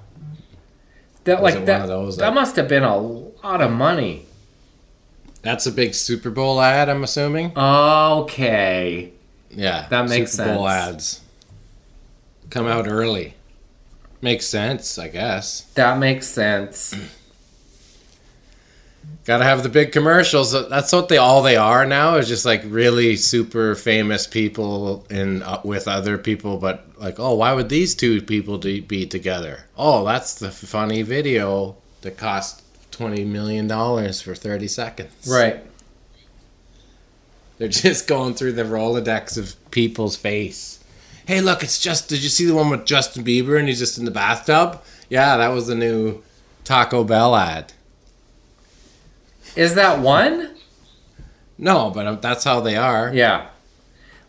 That Was like that. those, that like- must have been a lot of money. That's a big Super Bowl ad, I'm assuming. Okay. Yeah, That makes Super Bowl ads come out early. Makes sense, I guess. That makes sense. Got to have the big commercials. That's what they all they are now. Is just like really super famous people in uh, with other people, but like, oh, why would these two people de- be together? Oh, that's the funny video that cost twenty million dollars for thirty seconds. Right. They're just going through the Rolodex of people's face. Hey, look, it's just. Did you see the one with Justin Bieber and he's just in the bathtub? Yeah, that was the new Taco Bell ad. Is that one? No, but um, that's how they are. Yeah.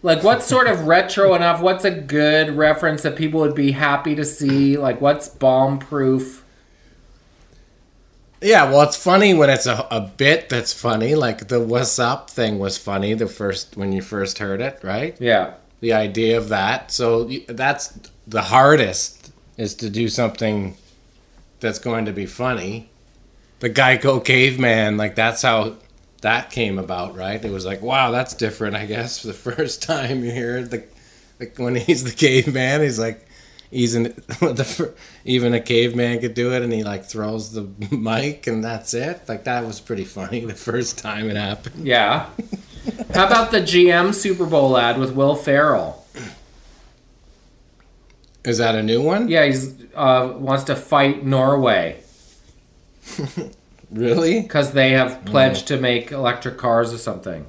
Like, what's sort of retro enough? What's a good reference that people would be happy to see? Like, what's bomb proof? Yeah, well, it's funny when it's a, a bit that's funny. Like the "What's Up" thing was funny the first when you first heard it, right? Yeah. The idea of that. So that's the hardest is to do something that's going to be funny. The Geico caveman, like that's how that came about, right? It was like, wow, that's different. I guess for the first time you hear it, the like when he's the caveman, he's like, the fir- even a caveman could do it, and he like throws the mic, and that's it. Like that was pretty funny the first time it happened. Yeah. How about the GM Super Bowl ad with Will Ferrell? Is that a new one? Yeah, he's uh, wants to fight Norway Really? because they have pledged to make electric cars or something.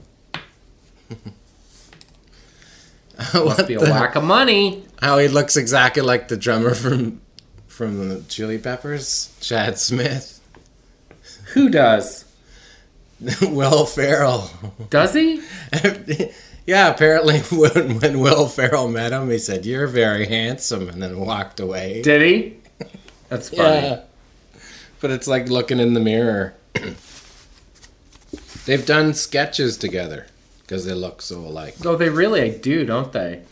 Must be a whack of money. How he looks exactly like the drummer from from the Chili Peppers, Chad Smith, Who does? Will Ferrell. Does he? yeah, apparently when when Will Ferrell met him, he said, "You're very handsome," and then walked away. Did he? That's funny. Yeah. But it's like looking in the mirror. They've done sketches together because they look so alike. Oh, they really do, don't they?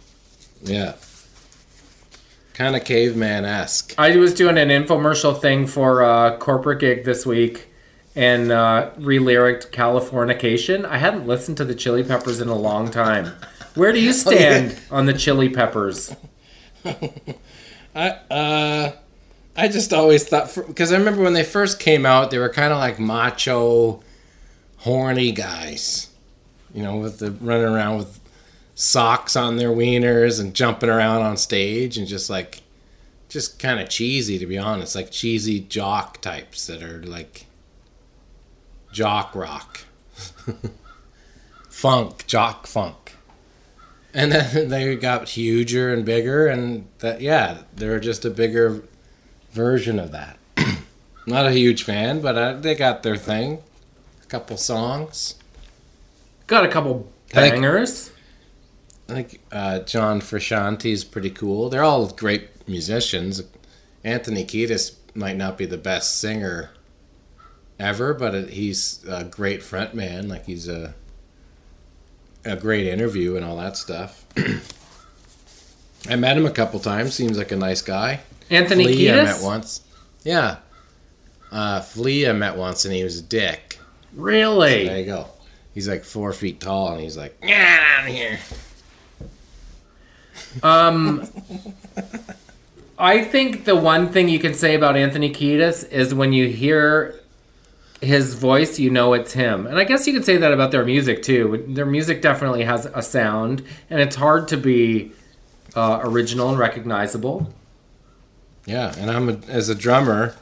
Yeah. Kind of caveman esque. I was doing an infomercial thing for a corporate gig this week and uh, re-lyriced Californication. I hadn't listened to the Chili Peppers in a long time. Where do you stand on the Chili Peppers? I uh, I just always thought because I remember when they first came out, they were kind of like macho, horny guys, you know, with the running around with socks on their wieners and jumping around on stage and just like, just kind of cheesy to be honest, like cheesy jock types that are like jock rock, funk, jock funk. And then they got huger and bigger, and that yeah, they're just a bigger version of that. Not a huge fan, but uh, they got their thing. A couple songs. Got a couple I bangers. I think uh, John Frusciante's pretty cool. They're all great musicians. Anthony Kiedis might not be the best singer ever, but he's a great frontman. Like he's a a great interview and all that stuff. I met him a couple times. Seems like a nice guy. Anthony Flea I met once. Yeah. Uh, Flea I met once and he was a dick. Really? There you go. He's like four feet tall and he's like, get out of here. Um, I think the one thing you can say about Anthony Kiedis is when you hear his voice, you know it's him. And I guess you could say that about their music too. Their music definitely has a sound, and it's hard to be uh, original and recognizable. Yeah, and I'm a, as a drummer,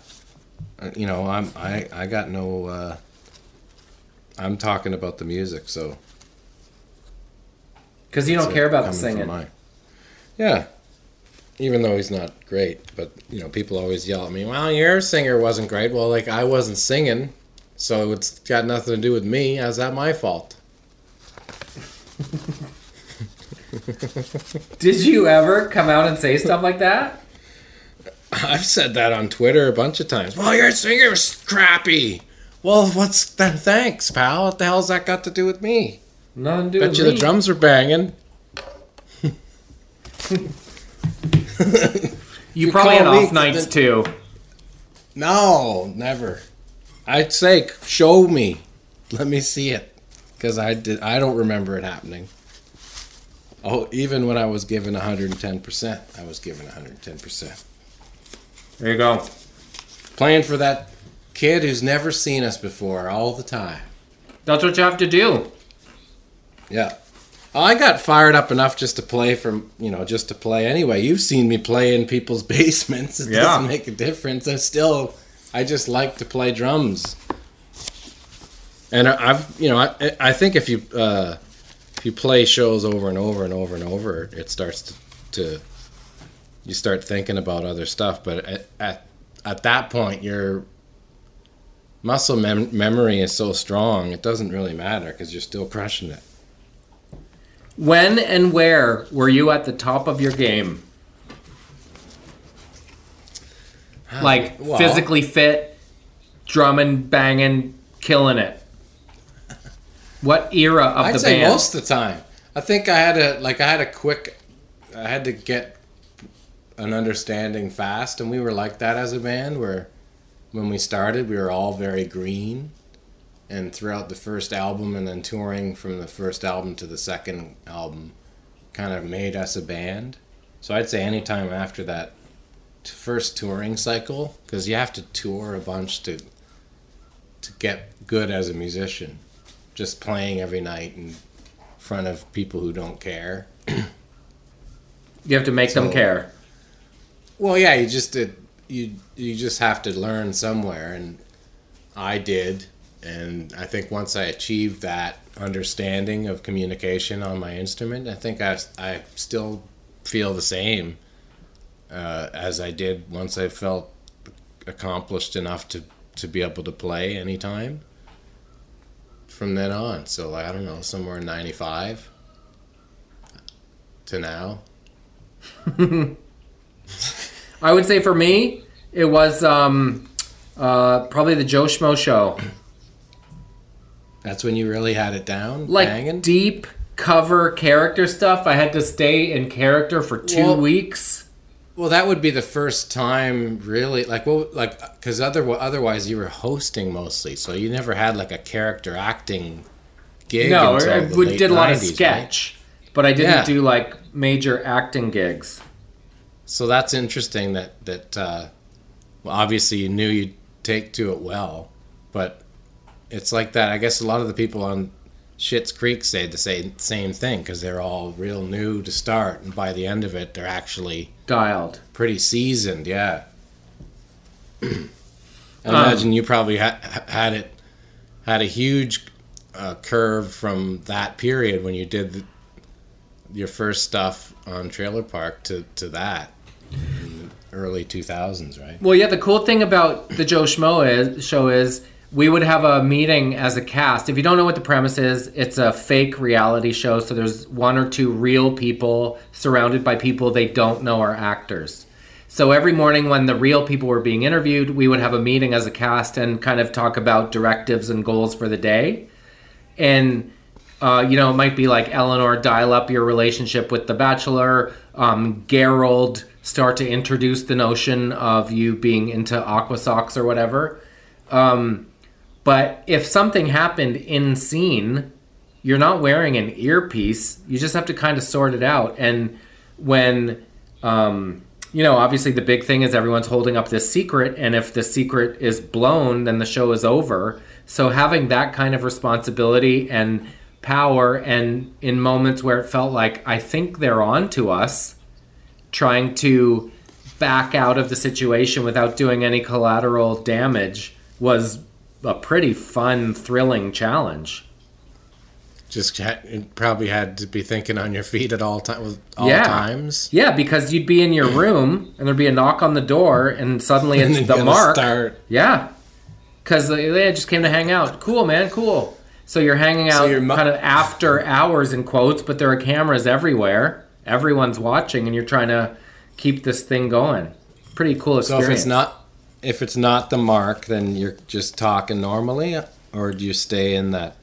uh, you know, I'm I I got no. Uh, I'm talking about the music, so Because you don't care uh, about the singing. Yeah, even though he's not great, but you know, people always yell at me. Well, your singer wasn't great. Well, like I wasn't singing, so it's got nothing to do with me. How's that my fault? Did you ever come out and say stuff like that? I've said that on Twitter a bunch of times. Well, your singer's crappy. Well, what's that? Thanks, pal. What the hell's that got to do with me? Nothing to do Bet with you me. the drums are banging. You You probably had off nights too. No, never. I'd say show me. Let me see it, because I did. I don't remember it happening. Oh, even when I was given 110 percent, I was given 110 percent. There you go. Playing for that kid who's never seen us before, all the time. That's what you have to do. Yeah. I got fired up enough just to play from, you know, just to play anyway. You've seen me play in people's basements. It Yeah. doesn't make a difference. I still, I just like to play drums. And I've, you know, I, I think if you, uh, if you play shows over and over and over and over, it starts to, to you start thinking about other stuff. But at, at, at that point, your muscle mem- memory is so strong, it doesn't really matter because you're still crushing it. When and where were you at the top of your game? Like Well- physically fit, drumming, banging, killing it. What era of I'd the say band? most of the time. I think I had a like I had a quick, I had to get an understanding fast, and we were like that as a band. Where when we started, we were all very green, and throughout the first album, and then touring from the first album to the second album, kind of made us a band. So I'd say anytime after that first touring cycle, because you have to tour a bunch to to get good as a musician just playing every night in front of people who don't care. You have to make them care. Well, yeah, you just did. You you just have to learn somewhere, and I did. And I think once I achieved that understanding of communication on my instrument, I think I I still feel the same uh, as I did once I felt accomplished enough to to be able to play anytime. From then on, so I don't know, somewhere in '95 to now. I would say for me, it was um, uh, probably the Joe Schmo show. That's when you really had it down, Like banging. deep cover character stuff. I had to stay in character for two Well- weeks. Well, that would be the first time, really. Like, well, like, because other, otherwise you were hosting mostly, so you never had like a character acting gig. No, I the we late did a lot of 90s, right? sketch, but I didn't Yeah. do like major acting gigs. So that's interesting. That that uh, well, obviously you knew you'd take to it well, but it's like that. I guess a lot of the people on Schitt's Creek say the same same thing because they're all real new to start, and by the end of it, they're actually Dialed. pretty seasoned. Yeah. I Um, imagine you probably ha- ha- had it had a huge uh, curve from that period when you did the, your first stuff on Trailer Park to to that in the early 2000s, right? Well, yeah. The cool thing about the Joe Schmo is, show is we would have a meeting as a cast. If you don't know what the premise is, it's a fake reality show. So there's one or two real people surrounded by people they don't know are actors. So every morning when the real people were being interviewed, we would have a meeting as a cast and kind of talk about directives and goals for the day. And uh, you know, it might be like Eleanor, dial up your relationship with the Bachelor. Um, Gerald, start to introduce the notion of you being into aqua socks or whatever. Um, but if something happened in scene, you're not wearing an earpiece. You just have to kind of sort it out. And when, um, you know, obviously the big thing is everyone's holding up this secret, and if the secret is blown, then the show is over. So having that kind of responsibility and power, and in moments where it felt like I think they're on to us, trying to back out of the situation without doing any collateral damage was a pretty fun, thrilling challenge. Just ha- you probably had to be thinking on your feet at all time all Yeah. times. Yeah, because you'd be in your room and there'd be a knock on the door, and suddenly it's then the mark. start. Yeah, because they they just came to hang out. Cool, man, cool. So you're hanging out your mu- kind of after hours in quotes, but there are cameras everywhere. Everyone's watching, and you're trying to keep this thing going. Pretty cool experience. So if it's not if it's not the mark, then you're just talking normally, or do you stay in that?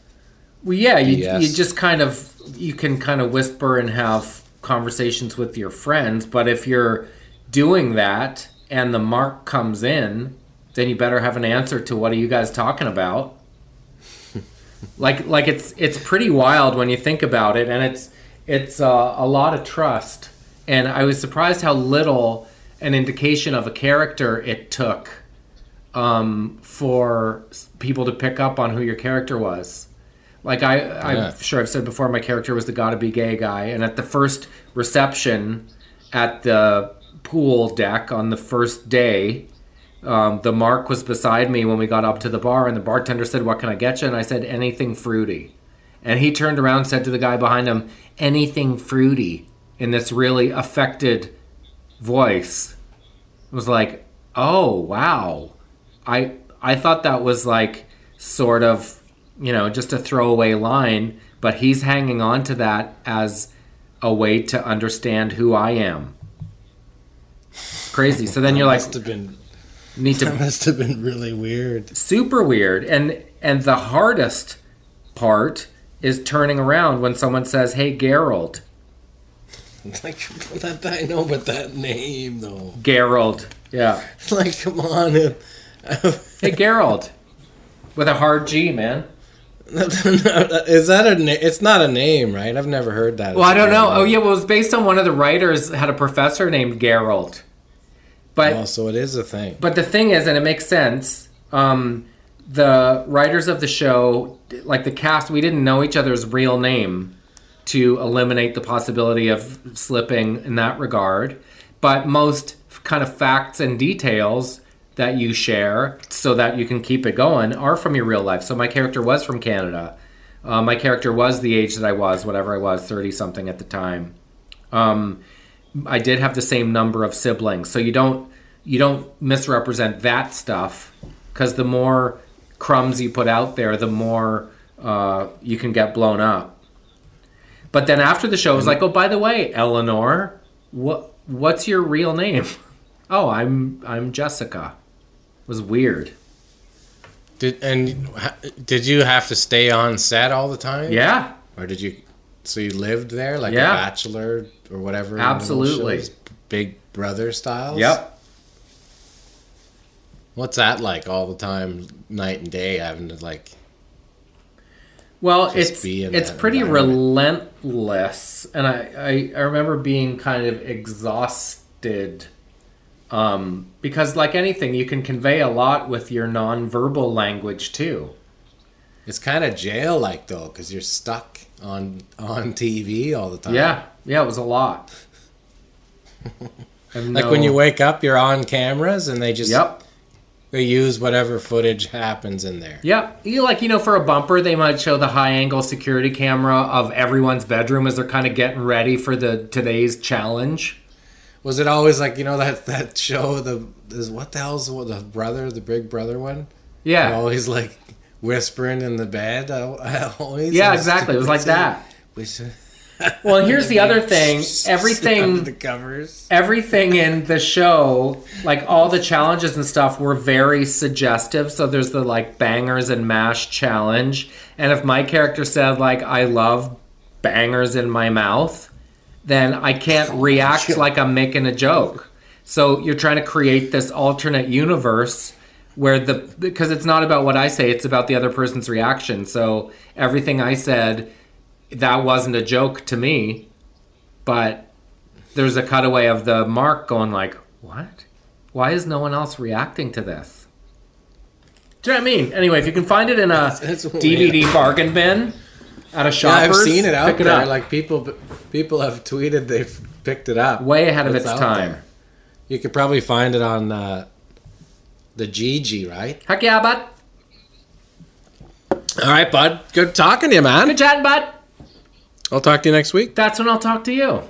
Well, yeah, you, you just kind of you can kind of whisper and have conversations with your friends, but if you're doing that and the mark comes in, then you better have an answer to what are you guys talking about? like like it's it's pretty wild when you think about it, and it's it's uh, a lot of trust. And I was surprised how little an indication of a character it took um, for people to pick up on who your character was. Like I, I'm sure I've said before, my character was the gotta be gay guy, and at the first reception at the pool deck on the first day, um, the mark was beside me when we got up to the bar, and the bartender said, "What can I get you?" And I said, "Anything fruity." And he turned around and said to the guy behind him, "Anything fruity," in this really affected voice. Was like, "Oh wow." I I thought that was like sort of, you know, just a throwaway line, but he's hanging on to that as a way to understand who I am. Crazy. So then you're like must have been need that to must have been really weird. super weird. And and the hardest part is turning around when someone says, "Hey, Gerald." Like that, I know, but that name though. Gerald. Yeah. Like, come on. Hey, Gerald. With a hard G, man. Is that a? Na- it's not a name, right? I've never heard that. Well, I don't know. Oh, yeah. Well, it was based on one of the writers had a professor named Gerald. But Oh, so it is a thing. but the thing is, and it makes sense. Um, the writers of the show, like the cast, we didn't know each other's real name to eliminate the possibility of slipping in that regard. But most kind of facts and details that you share so that you can keep it going are from your real life. So my character was from Canada. Uh, my character was the age that I was, whatever I was, 30 something at the time. Um, I did have the same number of siblings, so you don't you don't misrepresent that stuff because the more crumbs you put out there, the more uh, you can get blown up. But then after the show, it was like, oh, by the way, Eleanor, what what's your real name? Oh, I'm I'm Jessica. It was weird. Did and did you have to stay on set all the time? Yeah, Or did you? So you lived there, like Yeah. a bachelor or whatever. Absolutely. shows? Big Brother style. yep. What's that like all the time, night and day, having to like? Well, Just it's it's pretty relentless, and I, I I remember being kind of exhausted, um, because like anything, you can convey a lot with your nonverbal language too. It's kind of jail like though, because you're stuck on on TV all the time. Yeah, yeah, it was a lot. And Like no- when you wake up, you're on cameras, and they just Yep. They use whatever footage happens in there. Yep. You like you know for a bumper they might show the high angle security camera of everyone's bedroom as they're kind of getting ready for the today's challenge. Was it always like you know that that show the is what the hell's the, the brother the Big Brother one? Yeah. Always like whispering in the bed. I, uh, I always Yeah, exactly. It was like that. We should- Well, here's the other thing. Everything the covers. everything in the show, like all the challenges and stuff, were very suggestive. So there's the like bangers and mash challenge, and if my character said like I love bangers in my mouth, then I can't react like I'm making a joke. So you're trying to create this alternate universe where the because it's not about what I say, it's about the other person's reaction. So everything I said that wasn't a joke to me, but there's a cutaway of the Mark going like, "What? Why is no one else reacting to this?" Do you know what I mean? Anyway, if you can find it in a that's, that's DVD bargain bin at a shop, yeah, I've seen it out it there. Up. Like people, people have tweeted they've picked it up. Way ahead of its, its time. There. You could probably find it on uh, the GG, right? Heck yeah, bud. All right, bud. Good talking to you, man. Good chatting, bud. I'll talk to you next week. That's when I'll talk to you.